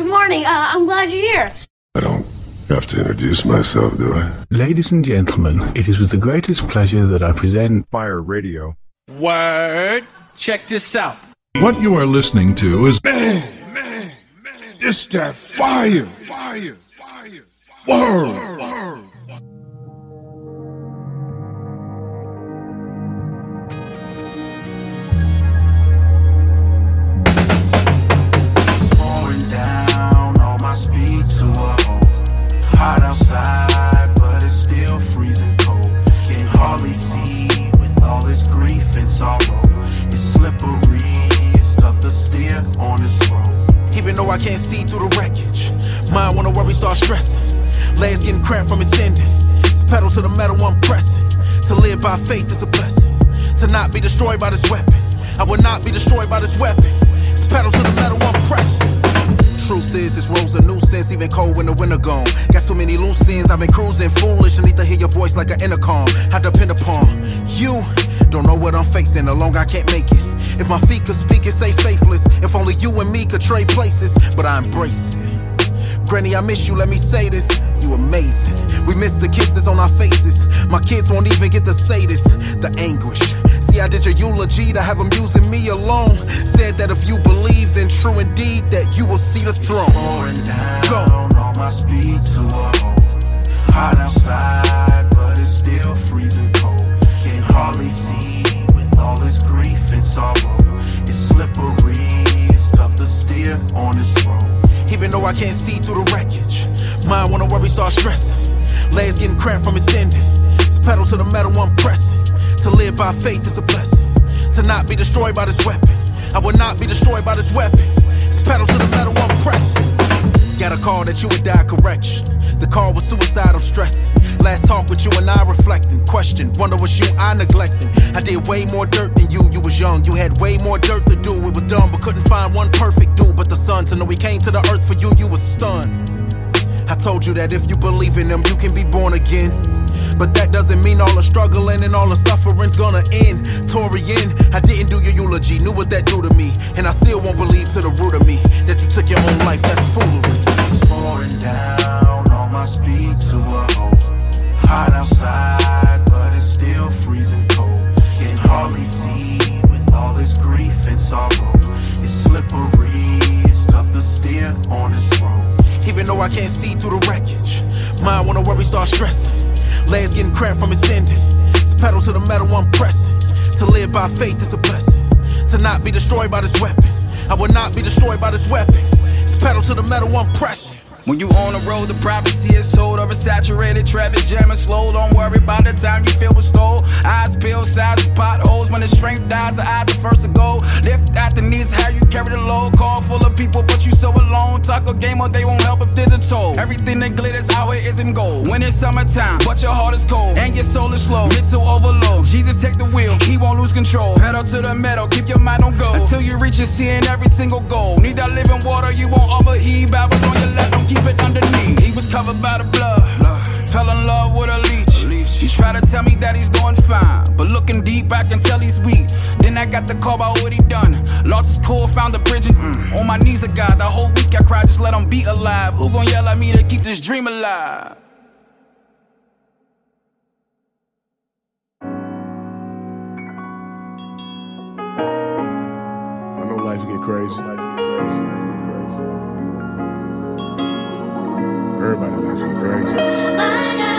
Good morning. Uh, I'm glad you're here. I don't have to introduce myself, do I? Ladies and gentlemen, it is with the greatest pleasure that I present Fire Radio. Word. Check this out. What you are listening to is Man, man, man. This that fire. Fire. Fire. Word. Word. Pouring my speed to a halt. Hot outside, but it's still freezing cold. Can hardly see with all this grief and sorrow. It's slippery, it's tough to steer on this road. Even though I can't see through the wreckage, mind wanna worry, start stressing. Legs getting cramped from extending. It's pedal to the metal, I'm pressing. To live by faith is a blessing. To not be destroyed by this weapon. I will not be destroyed by this weapon. It's pedal to the metal, I'm pressing. Truth is, this road's a nuisance, even cold when the winter gone. Got so many loose ends, I've been cruising foolish. I need to hear your voice like an intercom. I depend upon you. Don't know what I'm facing, alone I can't make it. If my feet could speak and say faithless, if only you and me could trade places, but I embrace it. Granny, I miss you, let me say this. You amazing. We miss the kisses on our faces. My kids won't even get to say this. The anguish. See, I did your eulogy to have them using me alone. Said that if you believe, then true indeed that you will see the throne. Pouring down on my speed to a halt. Hot outside, but it's still freezing cold. Can hardly see with all this grief and sorrow. It's slippery, it's tough to steer on this road. Even though I can't see through the wreckage, mind wanna worry, start stressing. Legs getting cramped from extending. It's pedal to the metal, I'm pressing. To live by faith is a blessing. To not be destroyed by this weapon. I will not be destroyed by this weapon. It's pedal to the metal, I'm pressing. Got a call that you would die, correction. The call was suicide, I'm stressing. Last talk with you and I reflecting. Question, wonder was you I neglecting. I did way more dirt than you, you was young. You had way more dirt to do. We was dumb, but couldn't find one perfect dude but the sun. To know we came to the earth for you, you was stunned. I told you that if you believe in them, you can be born again. But that doesn't mean all the struggling and all the suffering's gonna end. Torian, I didn't do your eulogy, knew what that do to me. And I still won't believe to the root of me that you took your own life, that's foolery. It's pouring down on my speed to a halt. Hot outside, but it's still freezing cold. Can hardly see with all this grief and sorrow. It's slippery, it's tough to steer on this road. Even though I can't see through the wreckage, mind wanna worry, start stressing. Legs getting cramped from extending. It's pedal to the metal, I'm pressing. To live by faith is a blessing. To not be destroyed by this weapon. I will not be destroyed by this weapon. It's pedal to the metal, I'm pressing. When you on the road, the privacy is told. Oversaturated, traffic jamming slow. Don't worry about the time you feel restored. Eyes peeled, size of potholes. When the strength dies, the eye the first to go. Lift at the knees, how you carry the load. Call full of people, but you so alone. Talk a game or they won't help if there's a toll. Everything that glitters out here isn't gold. When it's summertime, but your heart is cold and your soul is slow. Mental overload. Jesus take the wheel, he won't lose control. Pedal to the metal, keep your mind on go until you reach your seeing every single goal. Need that living water, you won't overheat. Babylon, your left, don't keep it underneath. He was covered by the blood. Fell in love with a leech. He tried to tell me that he's doing fine. But looking deep, I can tell he's weak. Then I got the call about what he done. Lost his cool, found a bridge and mm, on my knees, a God. The whole week I cried, just let him be alive. Who gon' yell at me to keep this dream alive? I know life get crazy. Life get crazy. Everybody lacks some grace.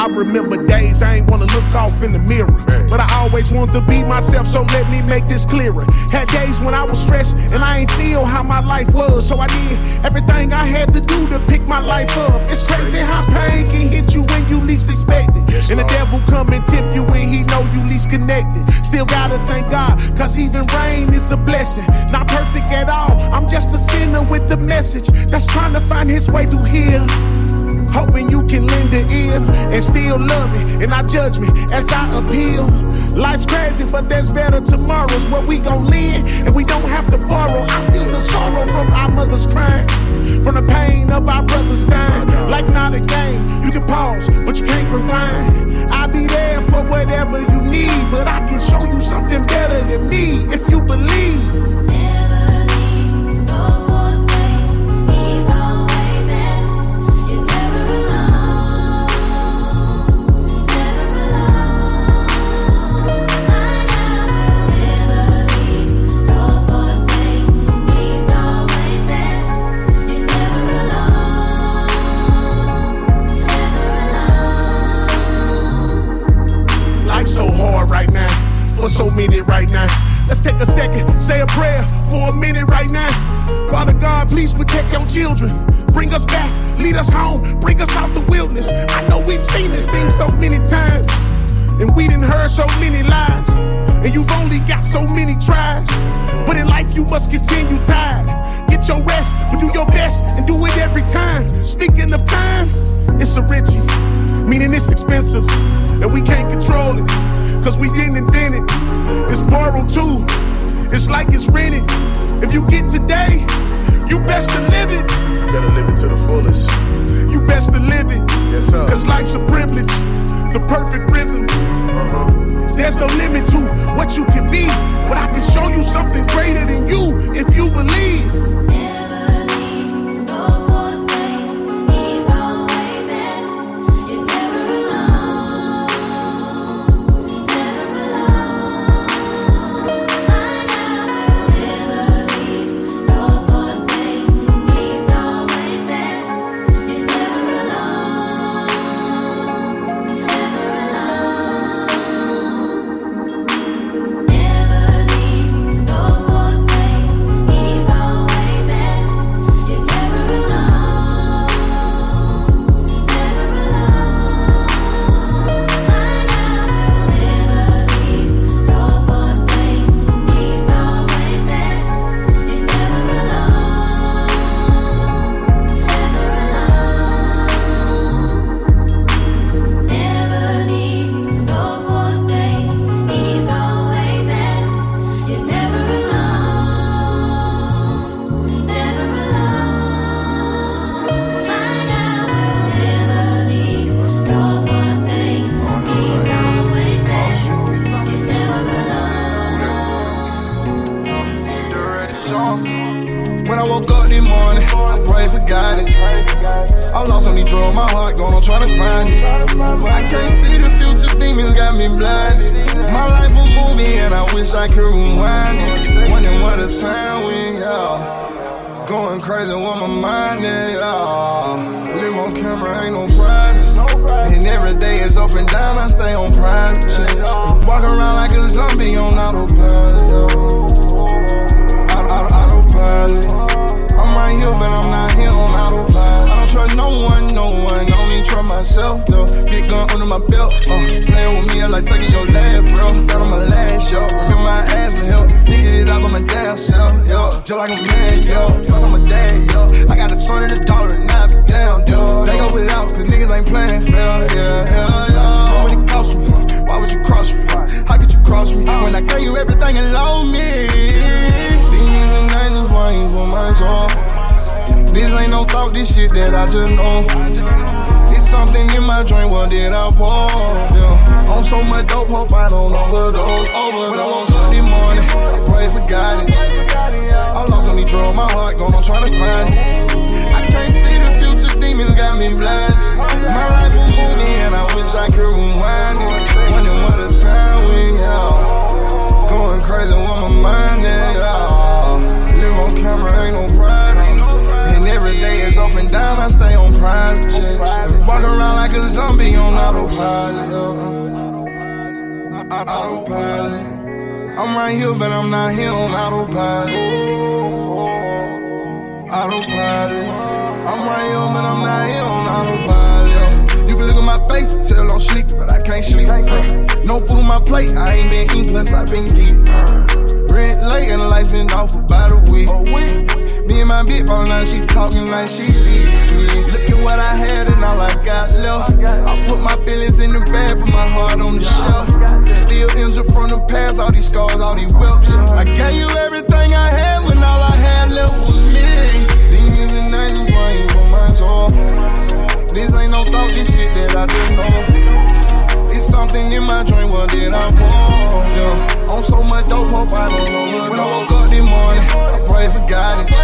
I remember days I ain't wanna look off in the mirror. But I always wanted to be myself, so let me make this clearer. Had days when I was stressed and I ain't feel how my life was. So I did everything I had to do to pick my life up. It's crazy how pain can hit you when you least expect it. And the devil come and tempt you when he know you least connected. Still gotta thank God, cause even rain is a blessing. Not perfect at all, I'm just a sinner with the message that's trying to find his way through here hoping you can lend an ear and still love me and I judge me as I appeal. Life's crazy, but there's better tomorrows where we gon' live and we don't have to borrow. I feel the sorrow from our mother's crying, from the pain of our brothers dying. Life not a game, you can pause, but you can't rewind. I'll be there for whatever you need, but I can show you something better than me if you believe. Children. Bring us back, lead us home, bring us out the wilderness. I know we've seen this thing so many times, and we didn't heard so many lies, and you've only got so many tries. But in life, you must continue tired. Get your rest, but do your best and do it every time. Speaking of time, it's a Richie, meaning it's expensive, and we can't control it, cause we didn't invent it. It's borrowed too, it's like it's rented. If you get today, you best to live it. Gotta live it to the fullest. You best to live it. Yes, sir. Cause life's a privilege, the perfect rhythm. Uh-huh. There's no limit to what you can be, but I can show you something greater than you if you believe. Crazy with my mind, yeah. Live on camera, ain't no privacy. And every day is up and down, I stay on private. Walk around like a zombie on autopilot. Right here, but I'm not here on autopilot. I don't trust no one, no one. I don't even trust myself, though. Big gun under my belt. Uh, playing with me, I like taking your lab, bro. Got on my last, yo. Remember my ass been help. Nigga it out by my damn self, yo. Just like a man, yo. Cause I'm a dad, yo. I got a son of the dollar and I be down, yo. They go without, cause niggas ain't playing fair, yeah, yeah, yeah. What would it cost me? Why would you cross me? How could you cross me? When I gave you everything and loan me. Demons and angels fighting for my soul. This ain't no thought, this shit that I just know. It's something in my dream, what did I pour? Yeah. On so much dope, hope I don't overdose, overdose. When I woke up this morning, I pray for guidance. I'm lost on these drugs, my heart gone, I'm trying to find it. I can't see the future, demons got me blinded. My life a movie, and I wish I could rewind it. Wondering what a time we have. Going crazy with my mind, yeah. Camera, ain't no privacy. And every day is up and down, I stay on private. Walk around like a zombie on autopilot, I- Autopilot. I'm right here, but I'm not here on autopilot. Autopilot. I'm right here, but I'm not here on autopilot. You can look at my face and tell I'm sleep, but I can't sleep. No food on my plate, I ain't been eating, plus I been geek. Rent late and the lights been off about a week. Me and my bitch out, she talking like she beat me. Look at what I had and all I got left. I put my feelings in the bag, put my heart on the shelf. Still injured from the past, all these scars, all these whelps. I gave you everything I had when all I had left was me. Demons and fighting for my soul. This ain't no thought, this shit that I just know. It's something in my dream, what did I pour? Yeah. On so much dope, hope I don't know. When I woke up this morning, I pray for guidance.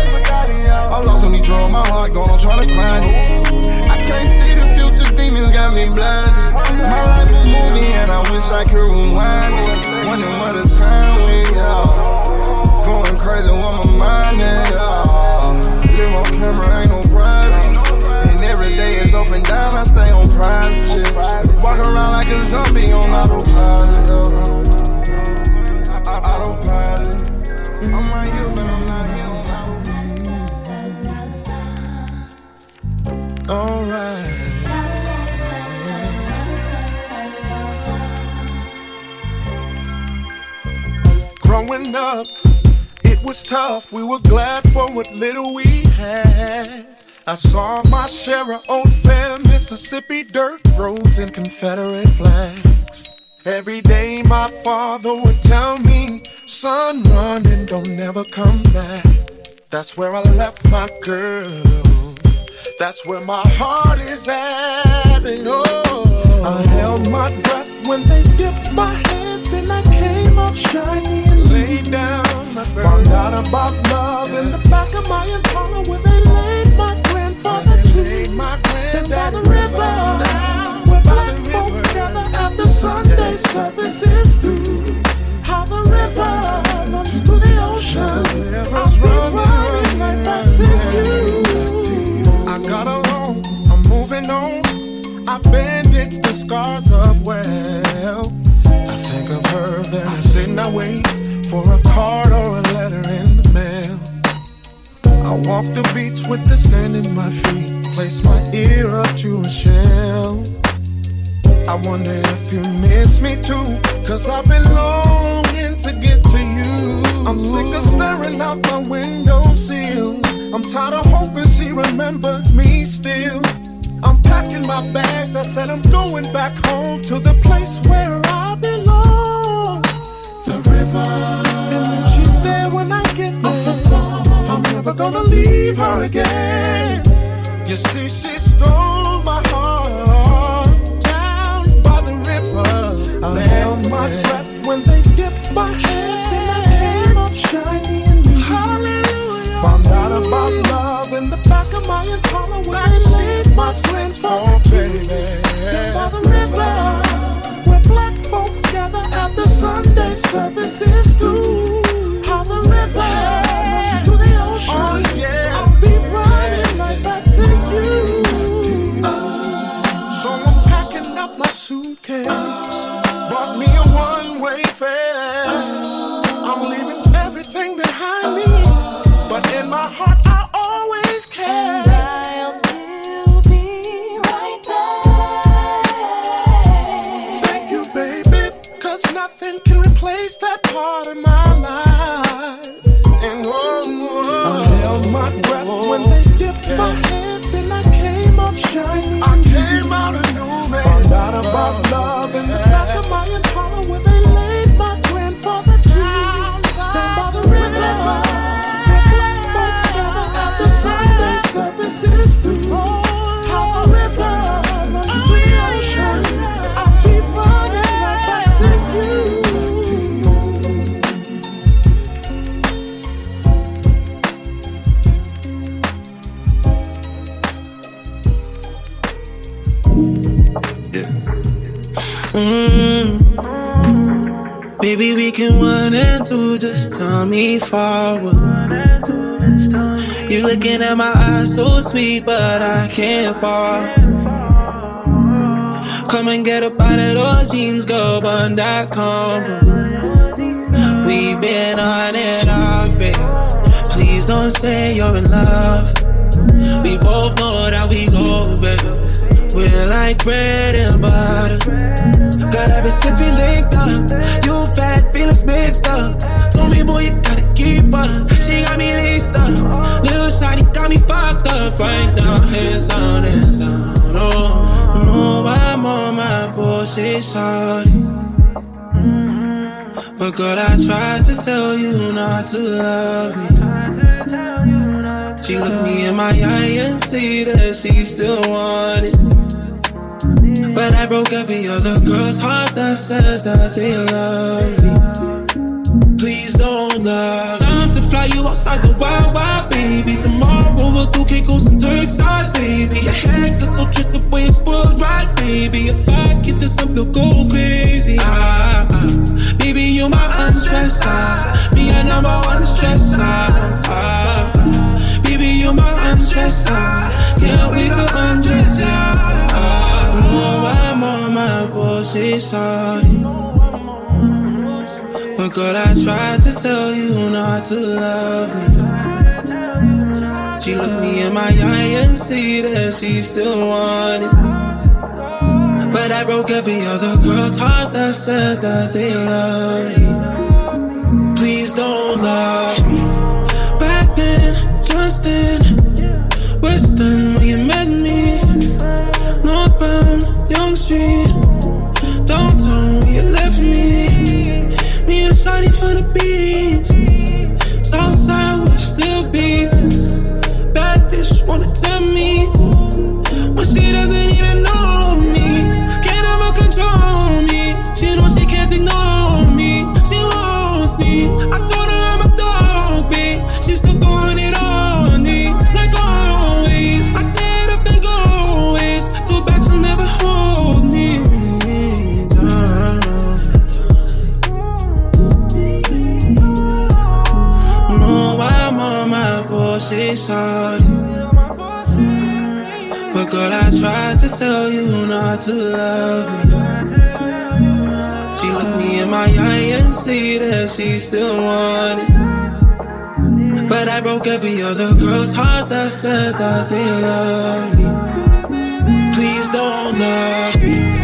I'm lost on these drugs, my heart gone, trying to find it. I can't see the future, demons got me blinded. My life a movie, and I wish I could rewind it. Wondering what a time we are. Going crazy with my mind, yeah. Live on camera, ain't no privacy. And every day is up and down, I stay on private don't Alright. Growing up, it was tough. We were glad for what little we had. I saw my share of old fair Mississippi dirt roads and Confederate flags. Every day my father would tell me, son, run and don't never come back. That's where I left my girl. That's where my heart is at. And oh, I held my breath when they dipped my head. Then I came up shiny and laid down. My burden. Found out about love in the back of my Impala where they laid my grandfather to. My Then by the river, where black folk gather Sunday services through. How the river runs to the ocean. Be running right back to you. I got along, I'm moving on. I bandage the scars up well. I think of her, then I sit and I wait for a card or a letter in the mail. I walk the beach with the sand in my feet, place my ear up to a shell. I wonder if you miss me too, cause I've been longing to get to you. I'm sick of staring out my window sill. I'm tired of hoping she remembers me still. I'm packing my bags, I said I'm going back home to the place where I belong. The river. And she's there when I get there. I'm never gonna leave her again. You see, she stole my I held my breath when they dipped my head. Then I came up shiny and. Hallelujah. Found out about love in the back of my Impala when they laid my sins for oh, baby. Down by the river, where black folks gather after Sunday services through. How the river runs to the ocean. Oh, I'll be running right back to you. Oh. So I'm packing up my suitcase. Bought me a one-way fare. I'm leaving everything behind me forward. You looking at my eyes so sweet, but I can't fall. Come and get up out of those jeans, go bun that combo. We've been on and off. Please don't say you're in love. We both know that we go, babe. We're like bread and butter. God, ever since we linked up, you've fat feelings mixed up. She got me laced up. Little shawty got me fucked up right now. Hands down, hands down. No, no, I'm on my bullshit, shawty. But God, I tried to tell you not to love me. She looked me in my eye and see that she still wanted. But I broke every other girl's heart that said that they love me. Please don't love. To fly you outside the wild, wild, baby. Tomorrow we'll do Caicos and Turks side, baby. Your head gets so twist away, it's spoiled right, baby. If I keep this up, you'll go crazy. Ah, ah. Baby, you're my unstressed side. Me a number one stress side. Ah, ah. Baby, you're my unstressed side. Can't wait to undress ya. Ah, no, I'm on my bullshit side. God, I tried to tell you not to love me. She looked me in my eye and see that she still wanted. But I broke every other girl's heart that said that they loved me. tell you not to love me. She looked me in my eye and see that she still wanted. But I broke every other girl's heart that said that they love me. Please don't love me.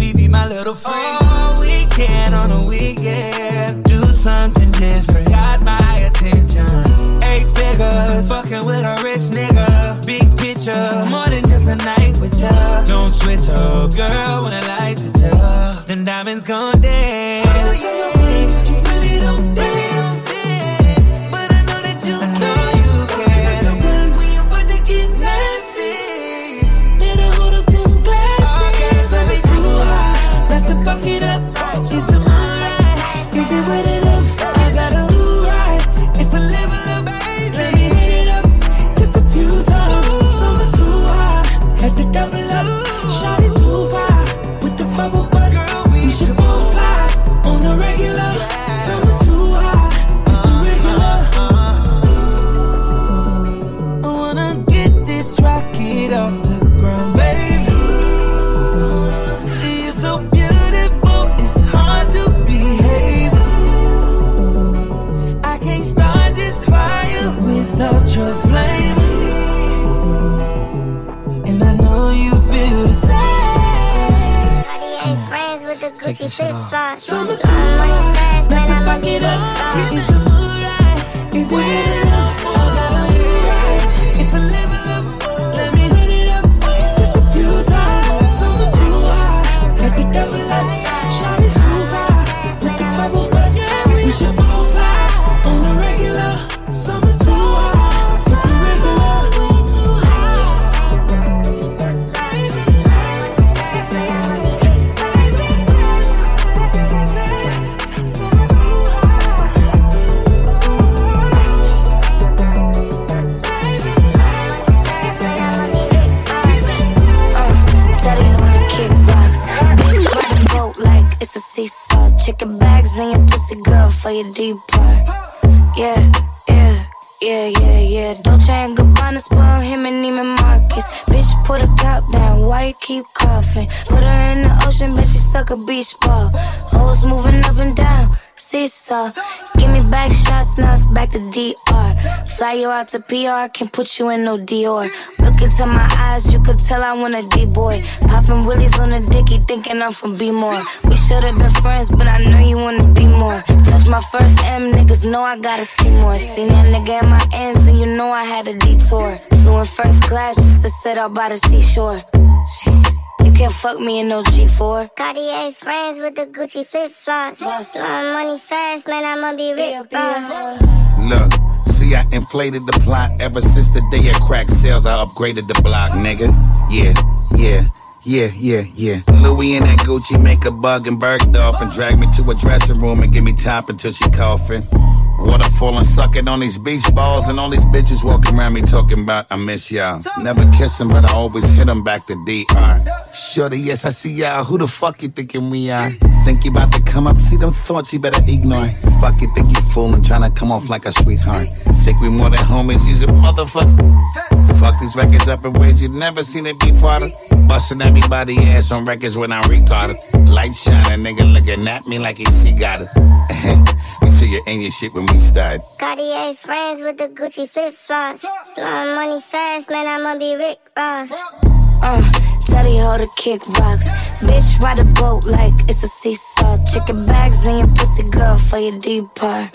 baby, be my little friend. All weekend on a weekend, do something different. Got my attention. Eight figures, fucking with a rich nigga. Big picture, more than just a night with ya. Don't switch up, girl, when the lights hit ya. Then diamonds gone dead. Oh, yeah. making shit up. Summertime, let the bucket up. It is the moonlight. It's it? pa ir divi give me back shots, now it's back to DR. Fly you out to PR, can put you in no Dior. Look into my eyes, you could tell I want a D boy. Popping willies on a dicky, thinking I'm from B more. We should have been friends, but I know you wanna be more. Touch my first M, niggas know I gotta see more. Seen that nigga in my ends, and you know I had a detour. Flew in first class just to sit out by the seashore. You can't fuck me in no G4. Cartier friends with the Gucci flip flops. Throwing money fast, man, I'ma be Rick Ross. Look, see, I inflated the plot ever since the day of crack sales. I upgraded the block, nigga. Yeah, yeah. Yeah, yeah, yeah. Louis and that Gucci make a bug and Bergdorf and drag me to a dressing room and give me top until she coughing. Waterfall and sucking on these beach balls and all these bitches walking around me talking about I miss y'all. Never kiss 'em, but I always hit 'em back to DR. Shorty, yes, I see y'all. Who the fuck you thinking we are? Think you about to come up, see them thoughts you better ignore. Fuck you, think you fooling, trying to come off like a sweetheart. Think we more than homies, use a motherfucker. Fuck these records up in ways you've never seen it before. Busting everybody ass on records when I recorded. Light shining, nigga looking at me like he she got it. Make sure you ain't your shit when we start. Cartier friends with the Gucci flip flops. Blowing money fast, man, I'ma be Rick Ross. Uh, tell the hoe to kick rocks. Bitch, ride a boat like it's a seesaw. Chicken bags in your pussy, girl, for your deep part.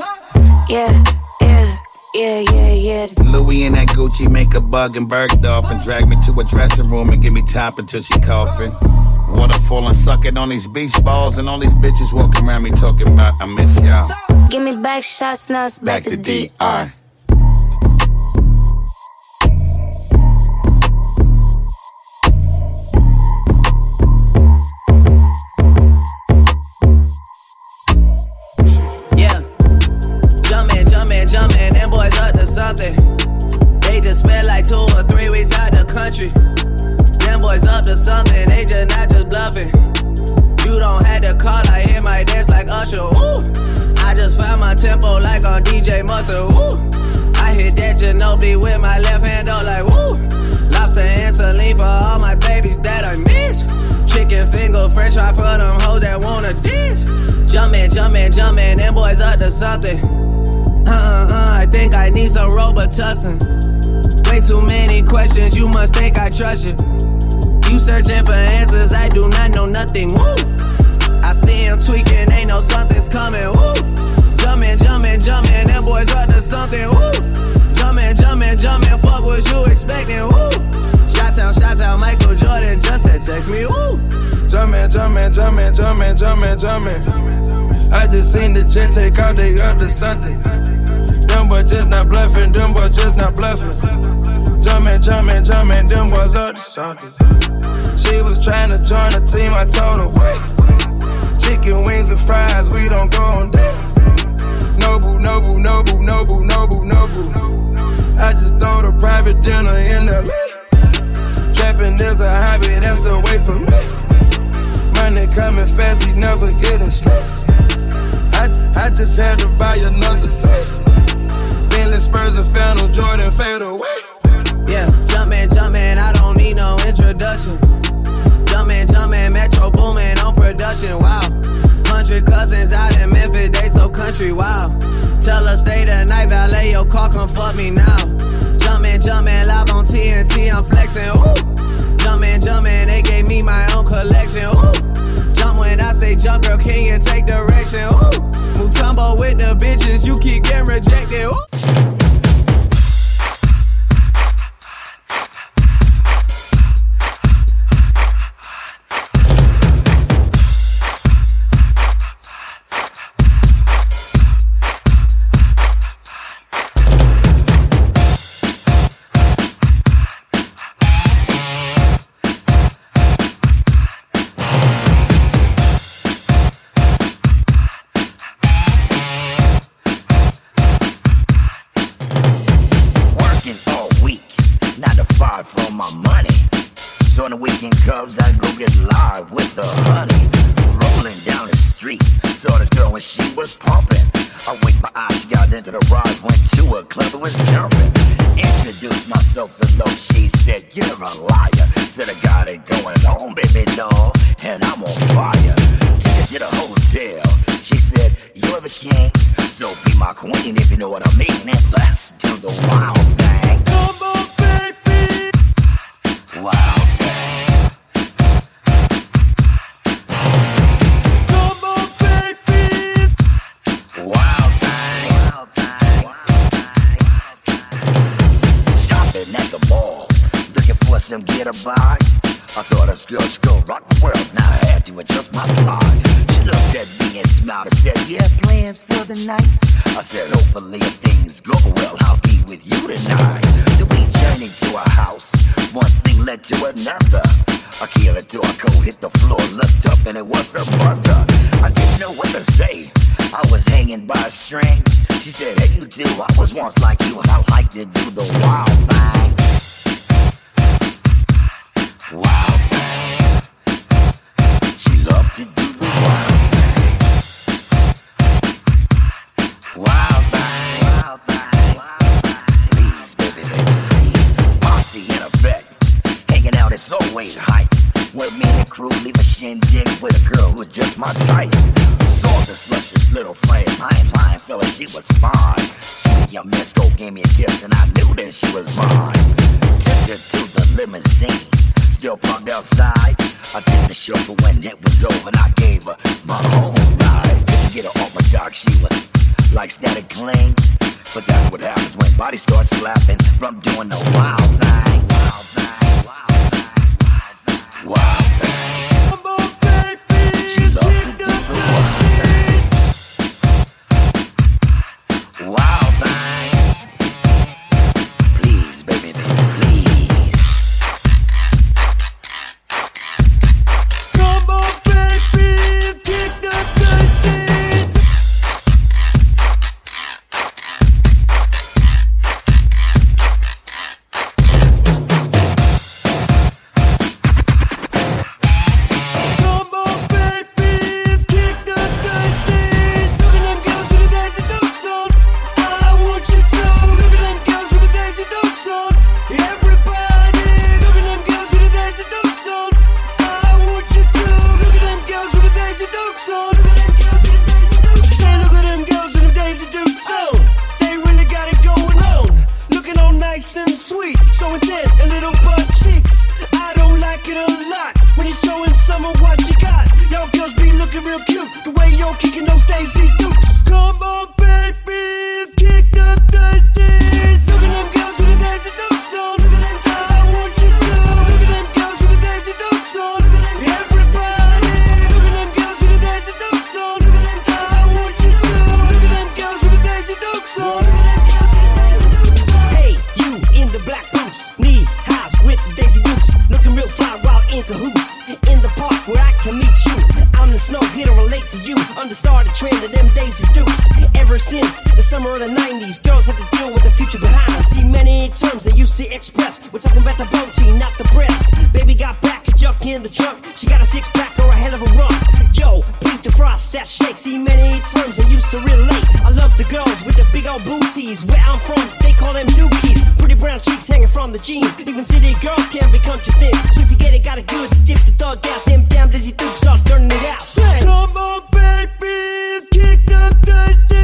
Yeah, yeah, yeah, yeah, yeah. Louis and that Gucci make a bug and Bergdorf and drag me to a dressing room and give me top until she coughing. Waterfall and sucking on these beach balls and all these bitches walking around me talking about I miss y'all. Give me back shots, now it's back, Back to to DR. just not just bluffing. You don't have to call, I hit my dance like Usher. Ooh. I just found my tempo like on DJ Mustard. Ooh. I hit that Ginobili with my left hand, though, like woo. Lobster and saline for all my babies that I miss. Chicken finger, french fry for them hoes that wanna dance. Jumpin', jumpin', jumpin', them boys up to something. Uh uh uh, I think I need some Robitussin. Way too many questions, you must think I trust you. You searching for answers, I do not know nothing. Woo! I see him tweaking, ain't no something's coming. Woo! Jumpin', jumpin', jumpin', them boys up to something. Woo! Jumpin', jumpin', jumpin', fuck what you expecting. Woo! Shot town, shot town, Michael Jordan just said text me. Woo! Jumpin', jumpin', jumpin', jumpin', jumpin', jumpin'. I just seen the jet take out, they up to something. Them boys just not bluffing, them boys just not bluffing. Jumpin', jumpin', jumpin', them boys up to something. She was trying to join the team, I told her, wait. Chicken wings and fries, we don't go on dates. Noble, noble, noble, noble, noble, noble. I just throw the private dinner in LA. Trapping is a hobby, that's the way for me. Money coming fast, we never getting slow. I, I just had to buy another set. Bentley Spurs and Phantom Jordan fade away. Yeah, jumpin', jumpin', I don't need no introduction. Jumpin', jumpin', Metro boomin' on production, wow. Hundred cousins out in Memphis, they so country, wow. Tell her stay the night, valet your car, come fuck me now. Jumpin', jumpin', live on TNT, I'm flexin', ooh. Jumpin', jumpin', they gave me my own collection, ooh. Jump when I say jump, girl, can you take direction, ooh. Mutombo with the bitches, you keep getting rejected, ooh. Led to another. I go hit the floor, looked up, and it was her mother. I didn't know what to say. I was hanging by a string. She said, Hey, you too. I was once like you. I like to do the wild thing. Wild thing. She loved to do the wild crew leave a shindig with a girl who's just my type. Saw this luscious little flame. I ain't lying, fella, she was young Miss Go gave me a kiss and I knew that she was mine. Took her to the limousine. Still parked outside. I did the chauffeur when it was over and I gave her my whole ride. Couldn't get her off my jock, she was like static cling. But that's what happens when bodies start slapping from doing the wild thing. Wild thing. Wild Understarted trend of them Daisy Dukes. Ever since the summer of the 90s, girls had to deal with the future behind. See many terms they used to express. We're talking about the booty, not the breasts. Baby got back, a junk in the trunk. She got a six pack or a hell of a rump. Yo, please defrost that shake. See many terms they used to relate. I love the girls with the big old booties. Where I'm from, they call them dookies. Pretty brown cheeks hanging from the jeans. Even city girls can be country thin. So if you get it, got it good to dip the thug out. Them damn Daisy Dukes start turning it out. Say, Come on, baby, kick the daisies.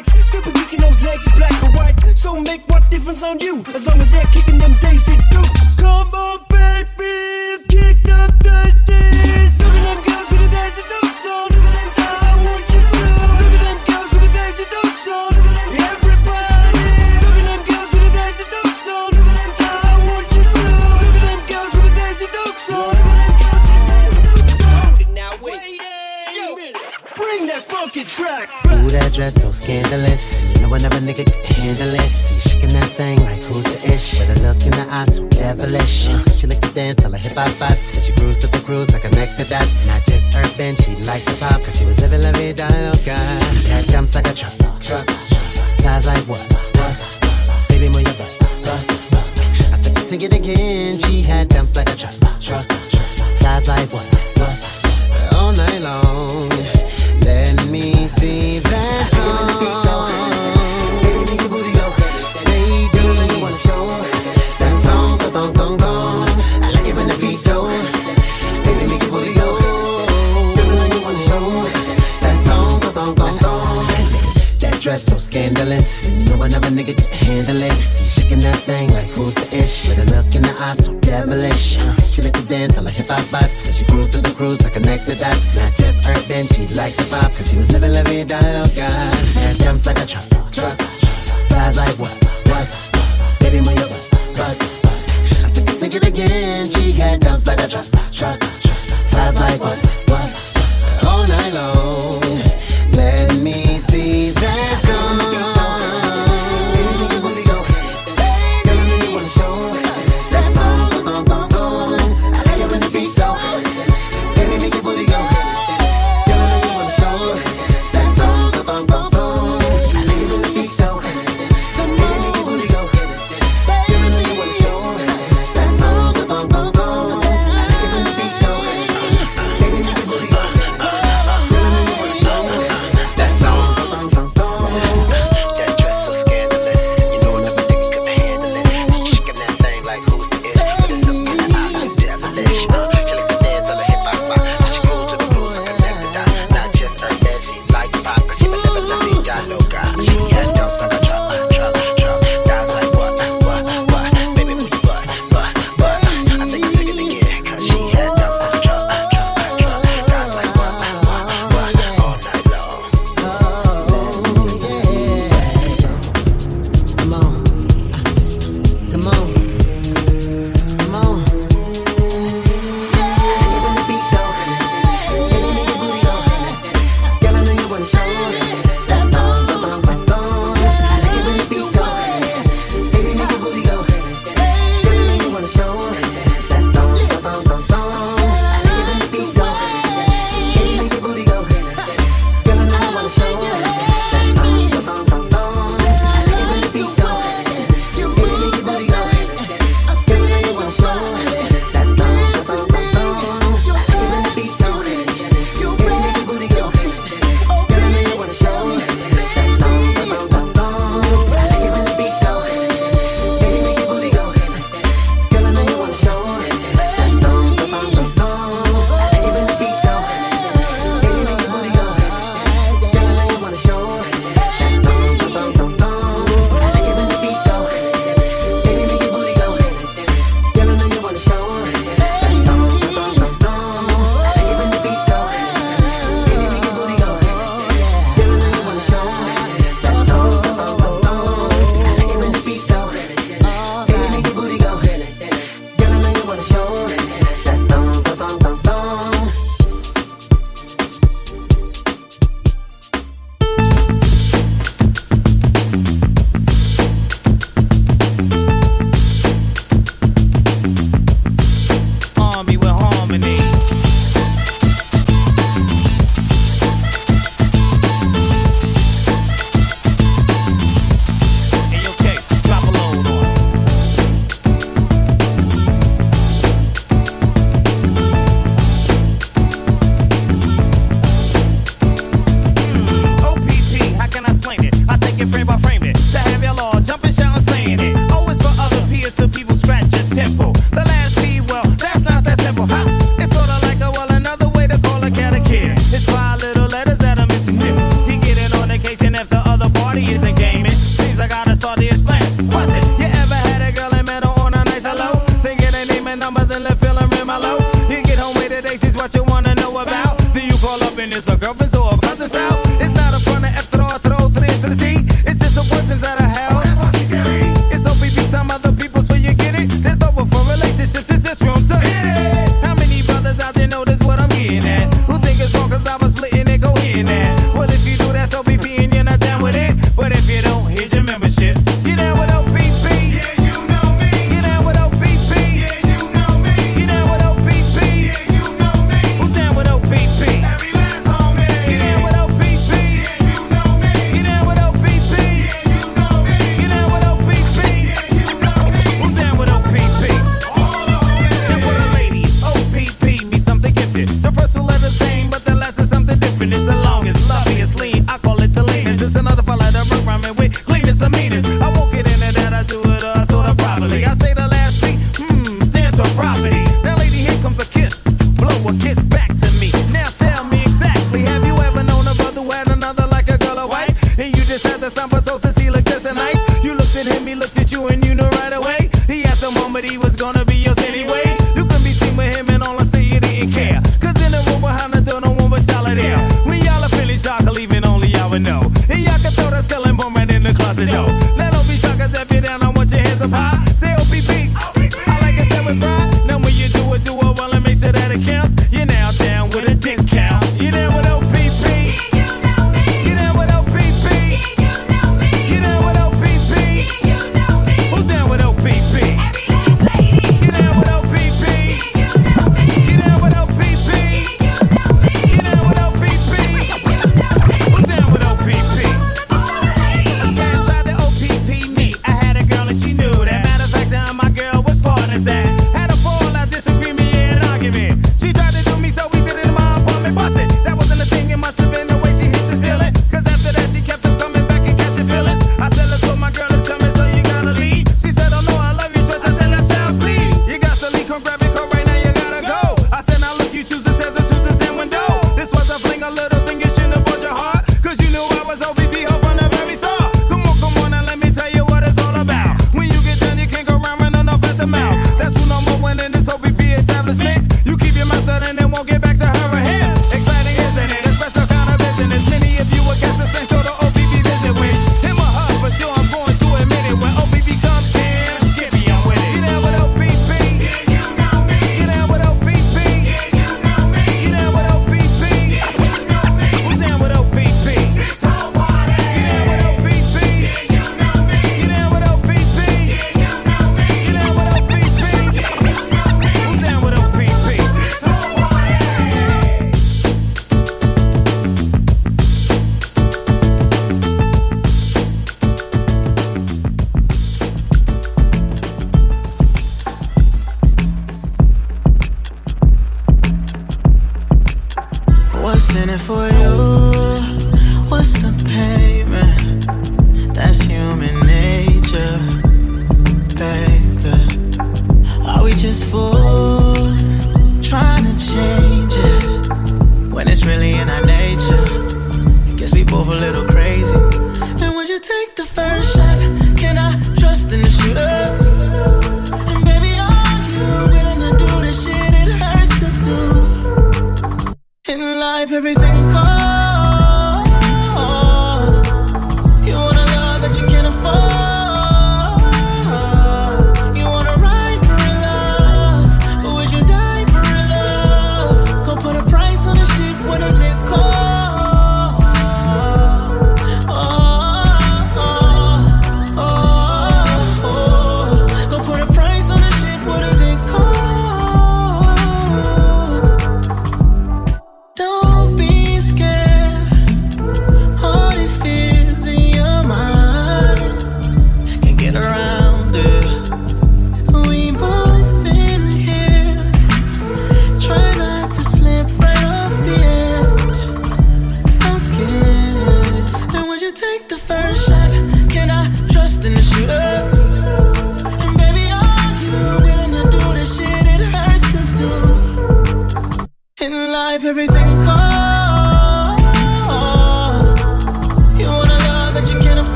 Stupid kicking those legs black or white. So make what difference on you, as long as they're kicking them Daisy had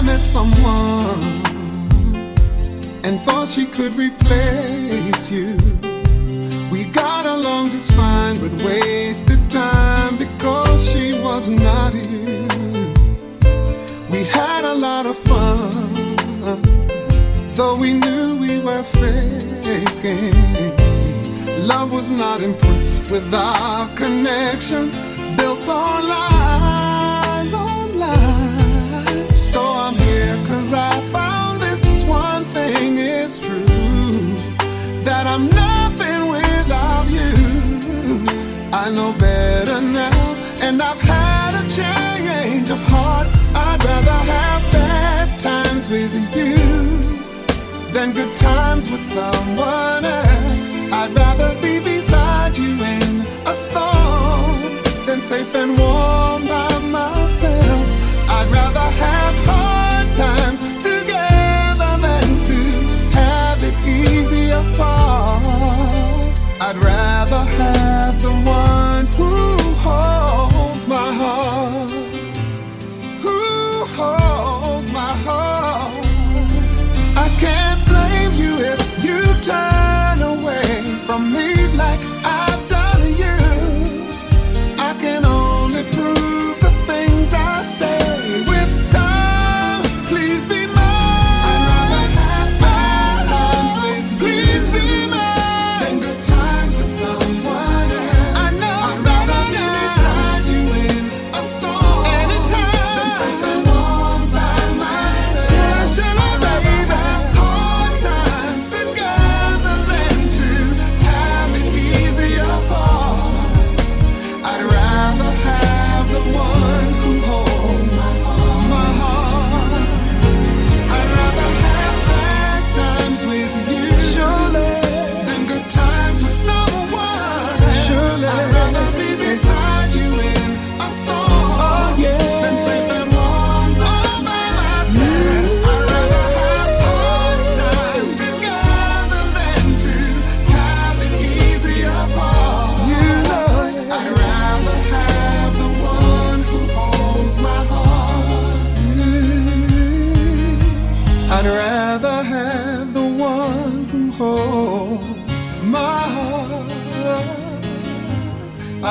I met someone and thought she could replace you. We got along just fine, but wasted time because she was not you. We had a lot of fun, though we knew we were faking. Love was not impressed with our connection built on lies. I found this one thing is true that I'm nothing without you. I know better now, and I've had a change of heart. I'd rather have bad times with you than good times with someone else. I'd rather be beside you in a storm than safe and warm by myself. I'd rather have I'd rather have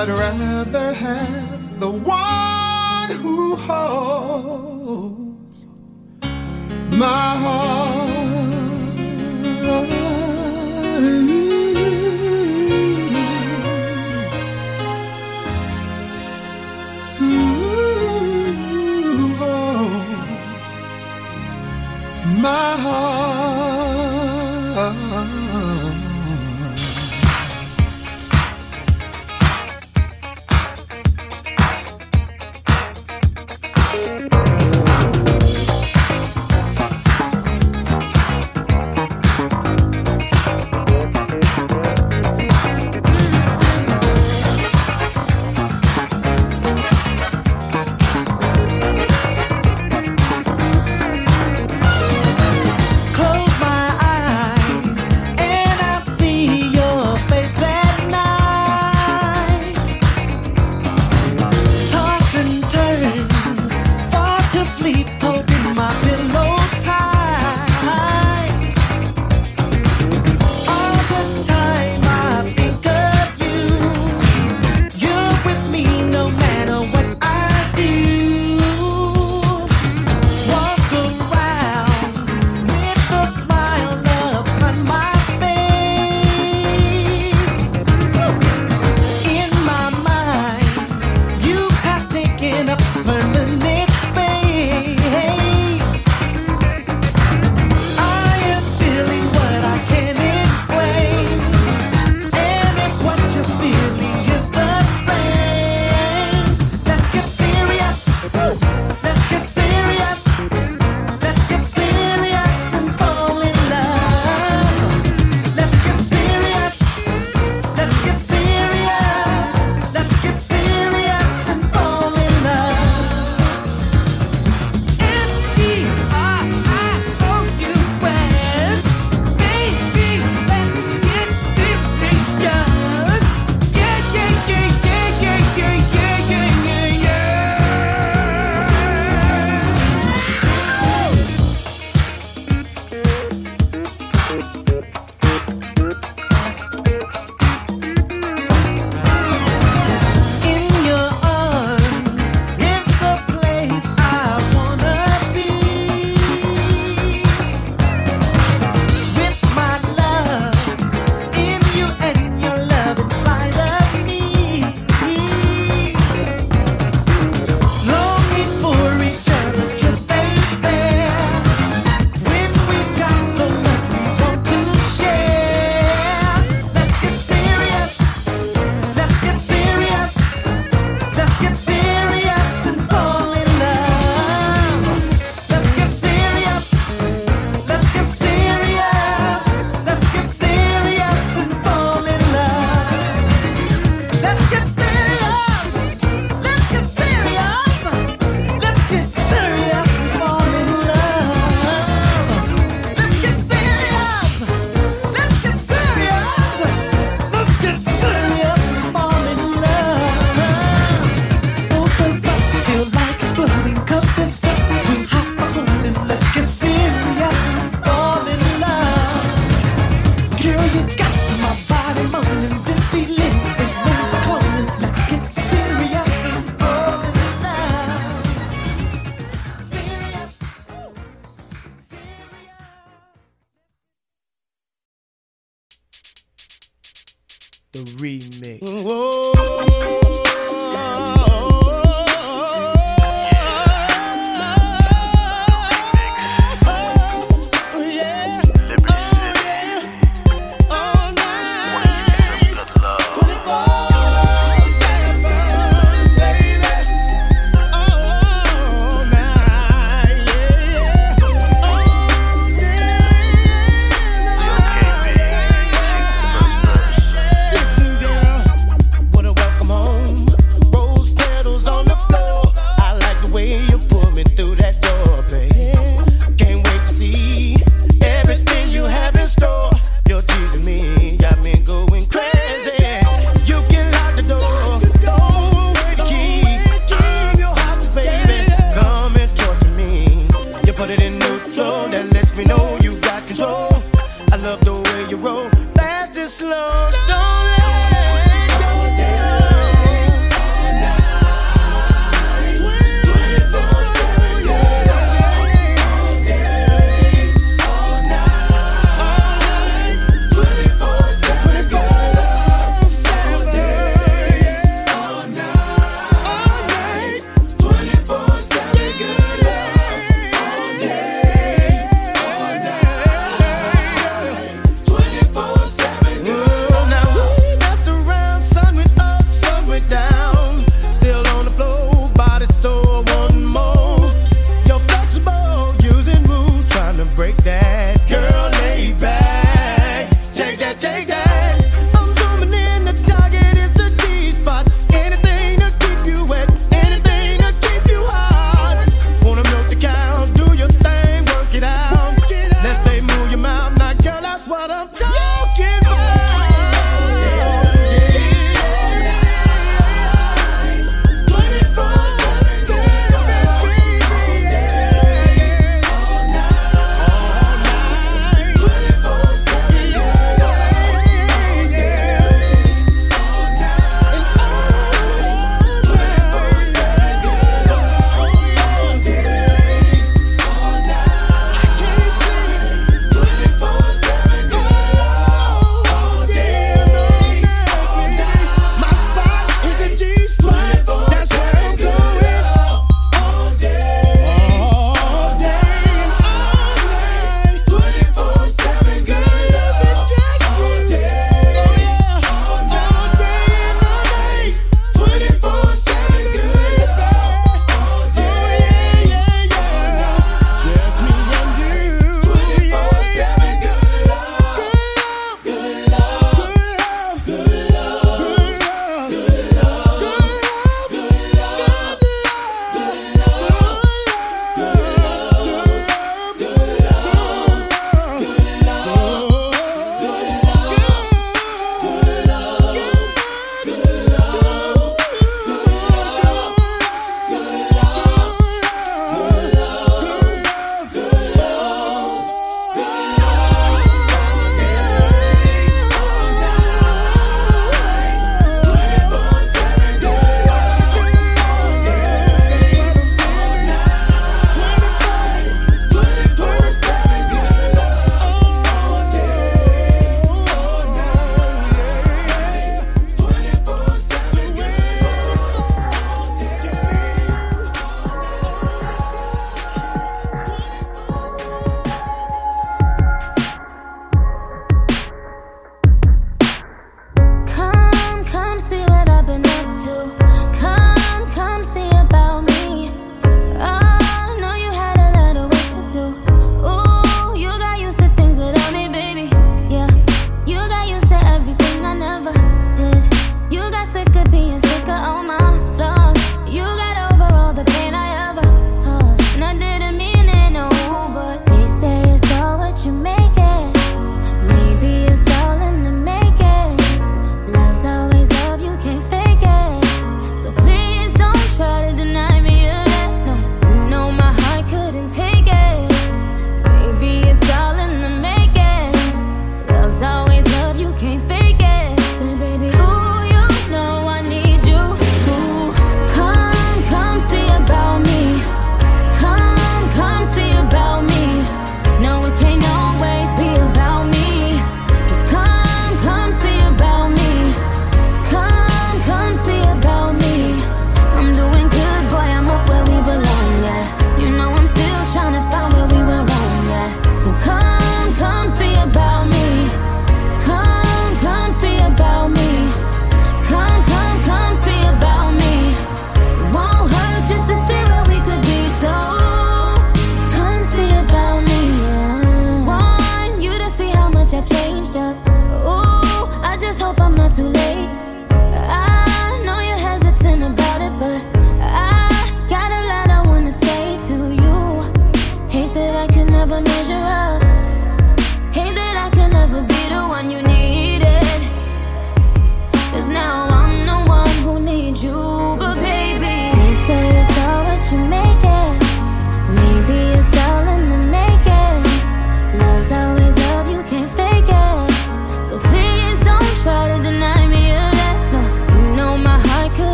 I'd rather have the one who holds my heart. my heart.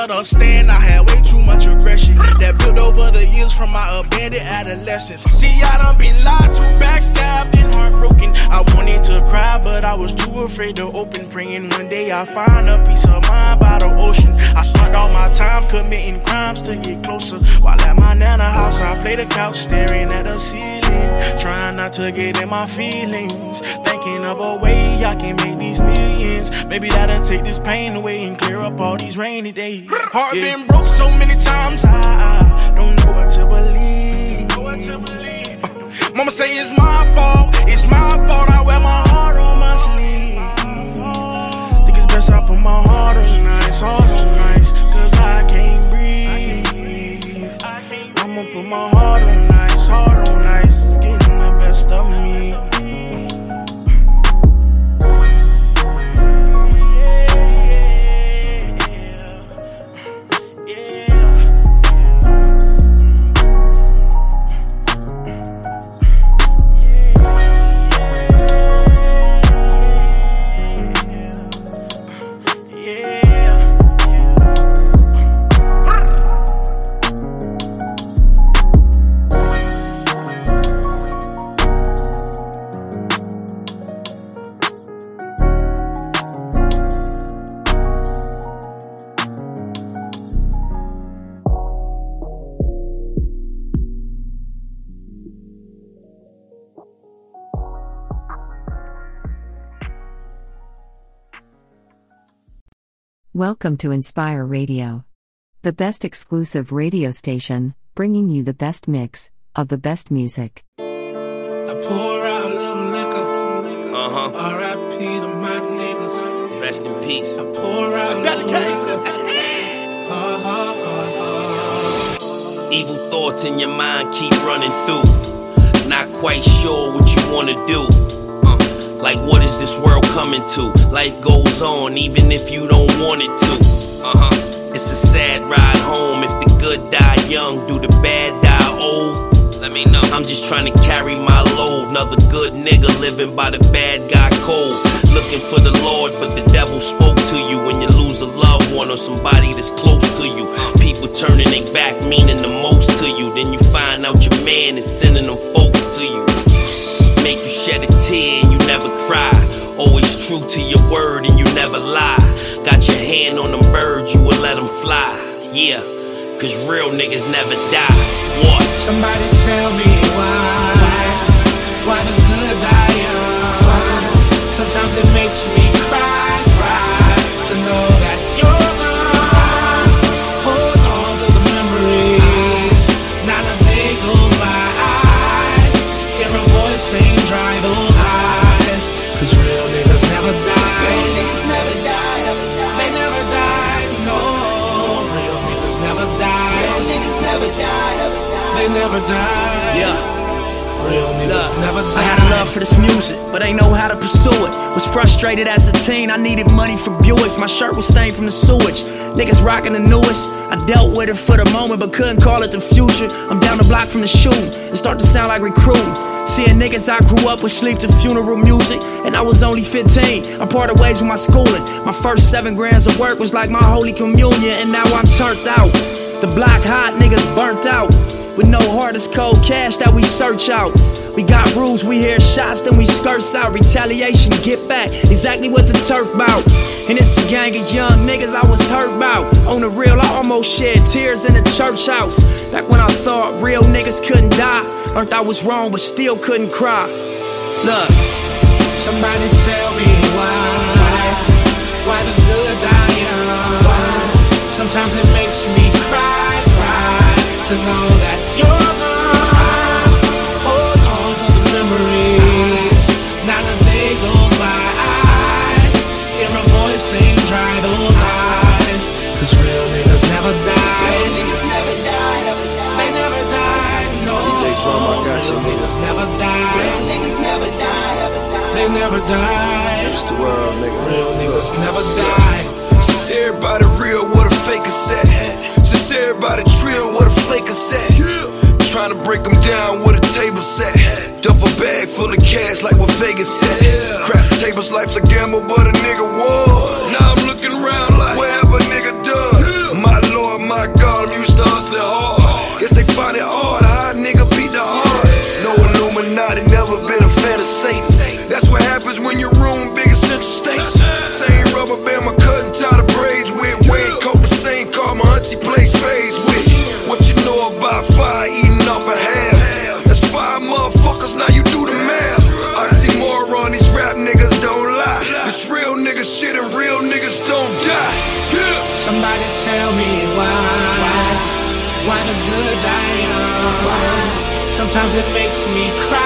understand. Mama say it's my fault, it's my fault. I wear my heart on my sleeve. Think it's best I put my heart on, now it's hard on. Welcome to Inspire Radio, the best exclusive radio station, bringing you the best mix of the best music. I pour out a little liquor. Uh huh. R.I.P. to my niggas. Rest in peace. I pour out a little liquor. Uh-huh. Evil thoughts in your mind keep running through. Not quite sure what you wanna do like, what is this world coming to? Life goes on even if you don't want it to. Uh huh. It's a sad ride home. If the good die young, do the bad die old? Let me know. I'm just trying to carry my load. Another good nigga living by the bad guy code. Looking for the Lord, but the devil spoke to you when you lose a loved one or somebody that's close to you. People turning their back, meaning the most to you. Then you find out your man is sending them folks to you. Make you shed a tear and you never cry. Always true to your word and you never lie. Got your hand on them birds, you will let them fly. Yeah, cause real niggas never die. What? Somebody tell me why, why the good die young. Sometimes it makes me never die. Yeah. Real niggas never I had a love for this music, but ain't know how to pursue it. Was frustrated as a teen, I needed money for Buicks. My shirt was stained from the sewage. Niggas rocking the newest. I dealt with it for the moment, but couldn't call it the future. I'm down the block from the shooting. It start to sound like recruiting. Seeing niggas I grew up with sleep to funeral music, and I was only 15. I parted ways with my schooling. My first seven grams of work was like my holy communion, and now I'm turned out. The block hot niggas burnt out. With no heart, it's cold cash that we search out. We got rules, we hear shots, then we skirts out. Retaliation, get back, exactly what the turf bout. And it's a gang of young niggas I was hurt about. On the real, I almost shed tears in the church house. Back when I thought real niggas couldn't die. Learned I was wrong, but still couldn't cry. Look. Somebody tell me why, why the good die young. Sometimes it makes me cry, cry to know that you're gone. Hold on to the memories. Not a day goes by. Hear a voice saying, dry those eyes. Real niggas never die. Real never die. They never die. No. Real niggas. Real niggas never die. They never die. It's the world, nigga. Real niggas never die. Since everybody real, what a fake is at. Since everybody trill, what a flake is at. Trying to break them down with a table set. Duffel bag full of cash like what Vegas said. Crap tables, life's a gamble, but a nigga won. Now I'm looking around like wherever nigga done. My lord, my god, I'm used to hustling hard. Guess they find it hard, how nigga beat the hardest. No Illuminati, never been a fan of Satan. That's what happens when your room Sometimes it makes me cry,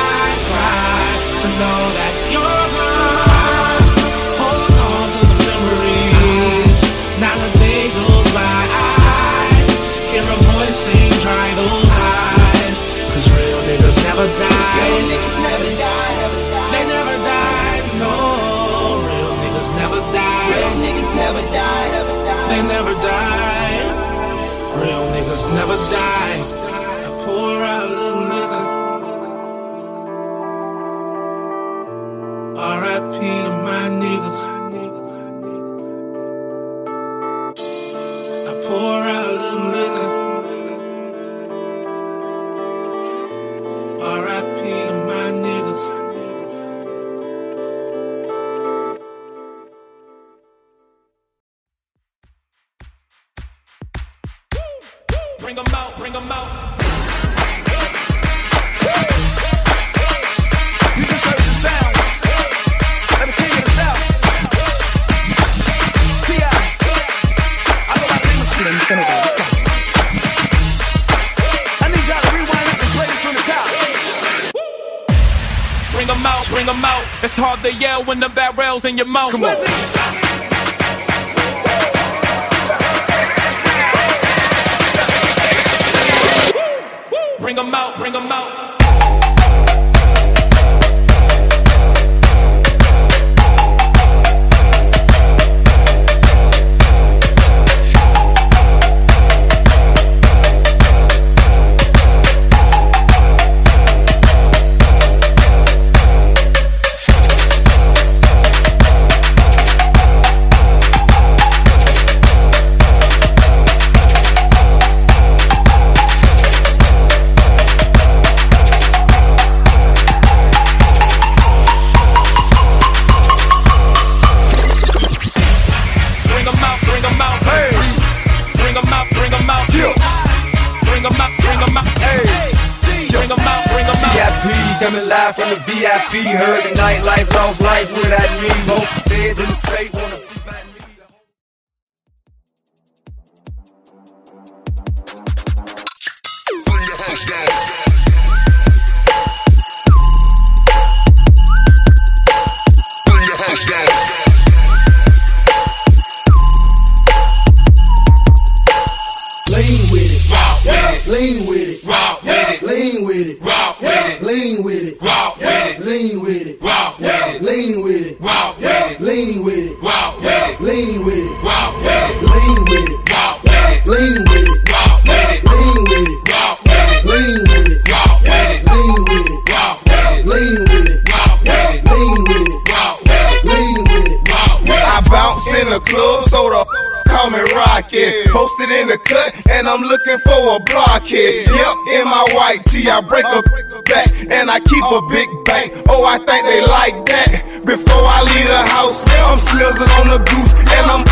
a blockhead. Yep, in my white tee, I break a back and I keep a big bank. Oh, I think they like that. Before I leave the house, I'm slizzing on the goose and I'm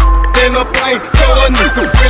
in the plane. Tell a nigga.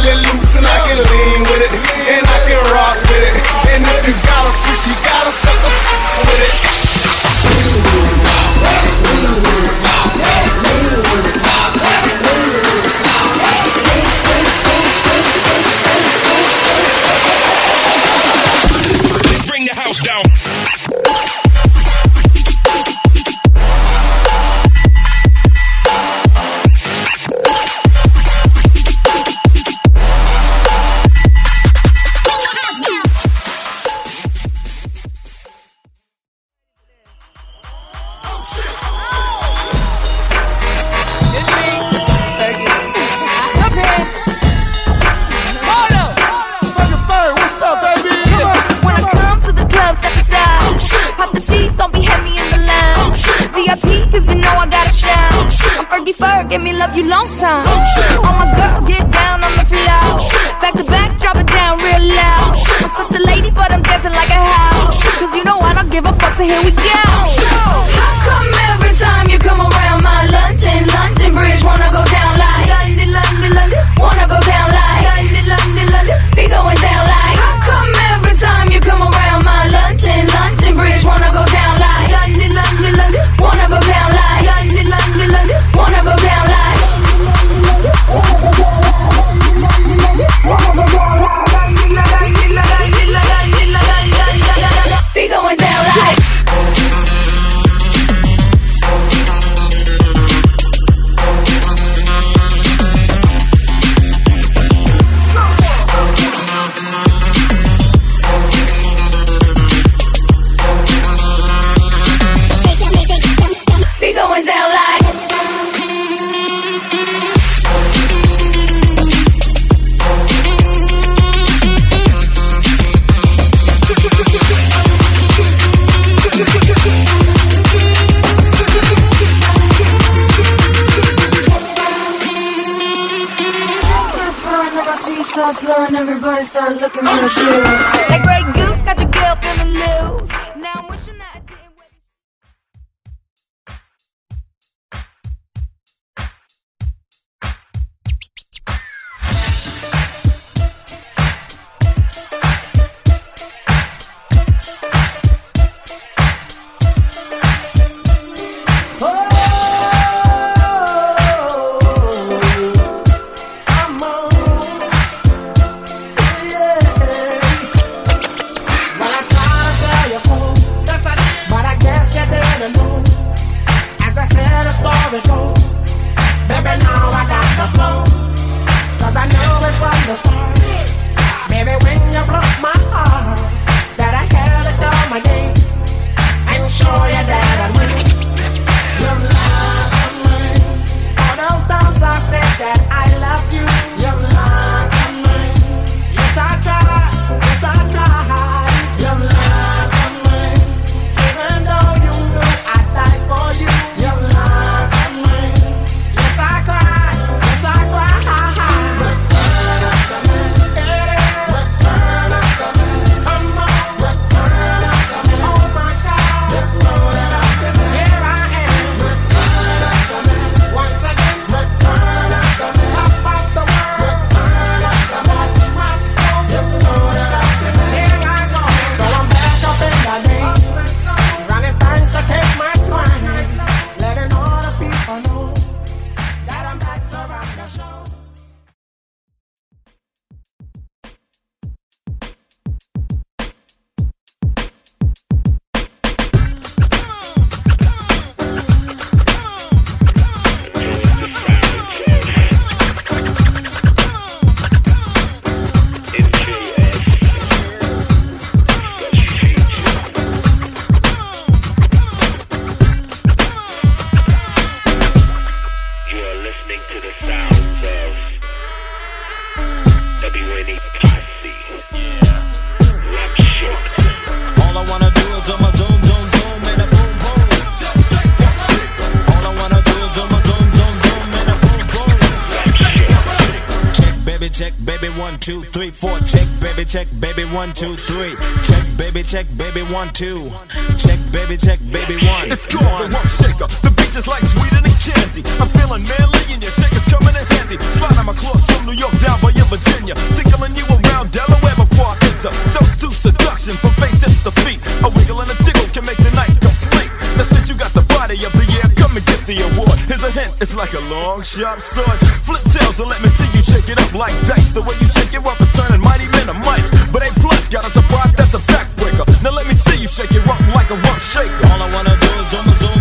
slow and everybody started looking real chill. That Grey Goose got your girl feeling loose. One, two, three, four. Check, baby, check, baby, one, two, three. Check, baby, check, baby, one, two. Check, baby, check, baby, one. It's cool, one shaker. The beach is like sweeter than candy. I'm feeling manly and your shaker's coming in handy. Slide on my clothes from New York down by in Virginia. Tickling you around Delaware before I enter. Toast to seduction from face to feet. A wiggle and a tickle can make the night complete. Now since you got the body of the get the award. Here's a hint, it's like a long, sharp sword. Flip tails and let me see you shake it up like dice. The way you shake it up is turning mighty men to mice. But A plus got us a surprise that's a backbreaker. Now let me see you shake it up like a rump shaker. All I wanna do is zoom, zoom,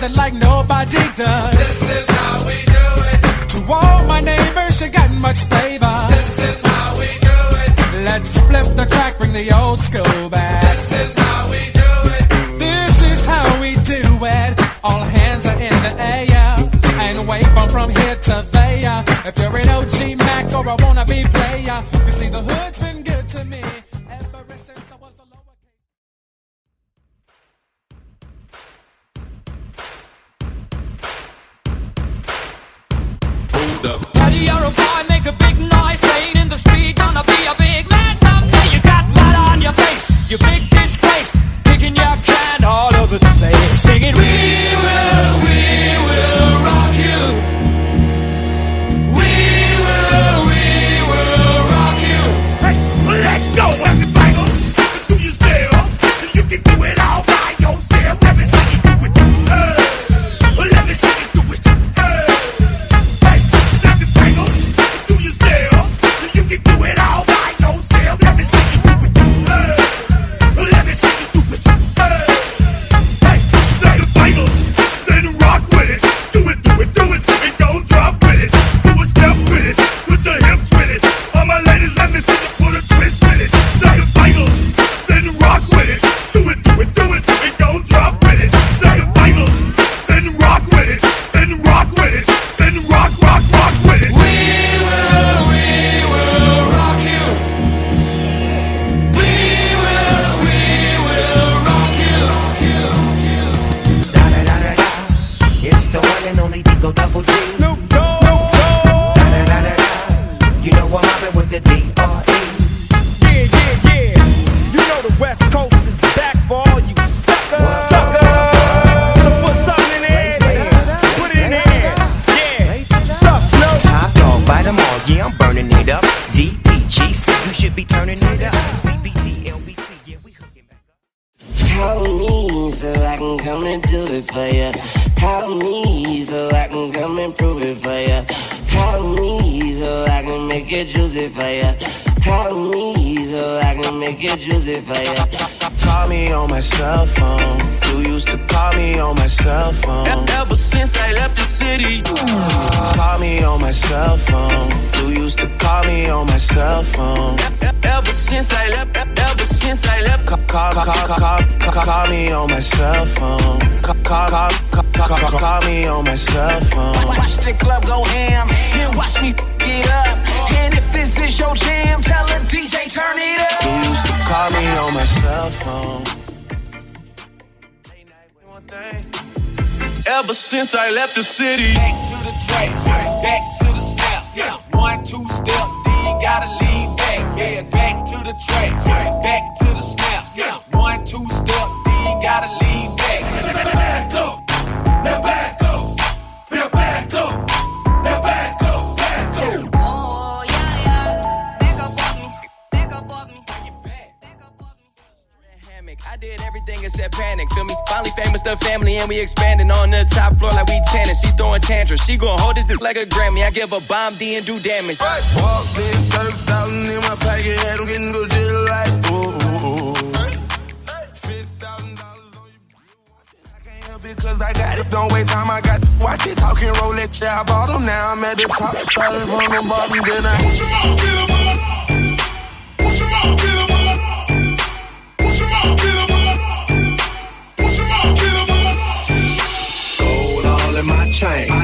It like nobody does. This is how we do it. To all my neighbors, you got much flavor. This is how we do it. Let's flip the track, bring the old school back. This is how we do it. This is how we do it. All hands are in the air. And wave on from here to there. If you're an OG Mac or a wannabe player, you big pandemic. I did everything except panic, feel me? Finally famous the family and we expanding on the top floor like we tennis. She throwing tantrums, she gon' hold this dude like a Grammy. I give a bomb D and do damage. Right. Walked in, 30,000 in my pocket, had them getting good deal like, ooh, ooh, ooh. Because I got it, don't wait time. I got watch it talking, roll it. Yeah, I bought them now. I'm at the top, started from the bottom. Then I. What you want, change.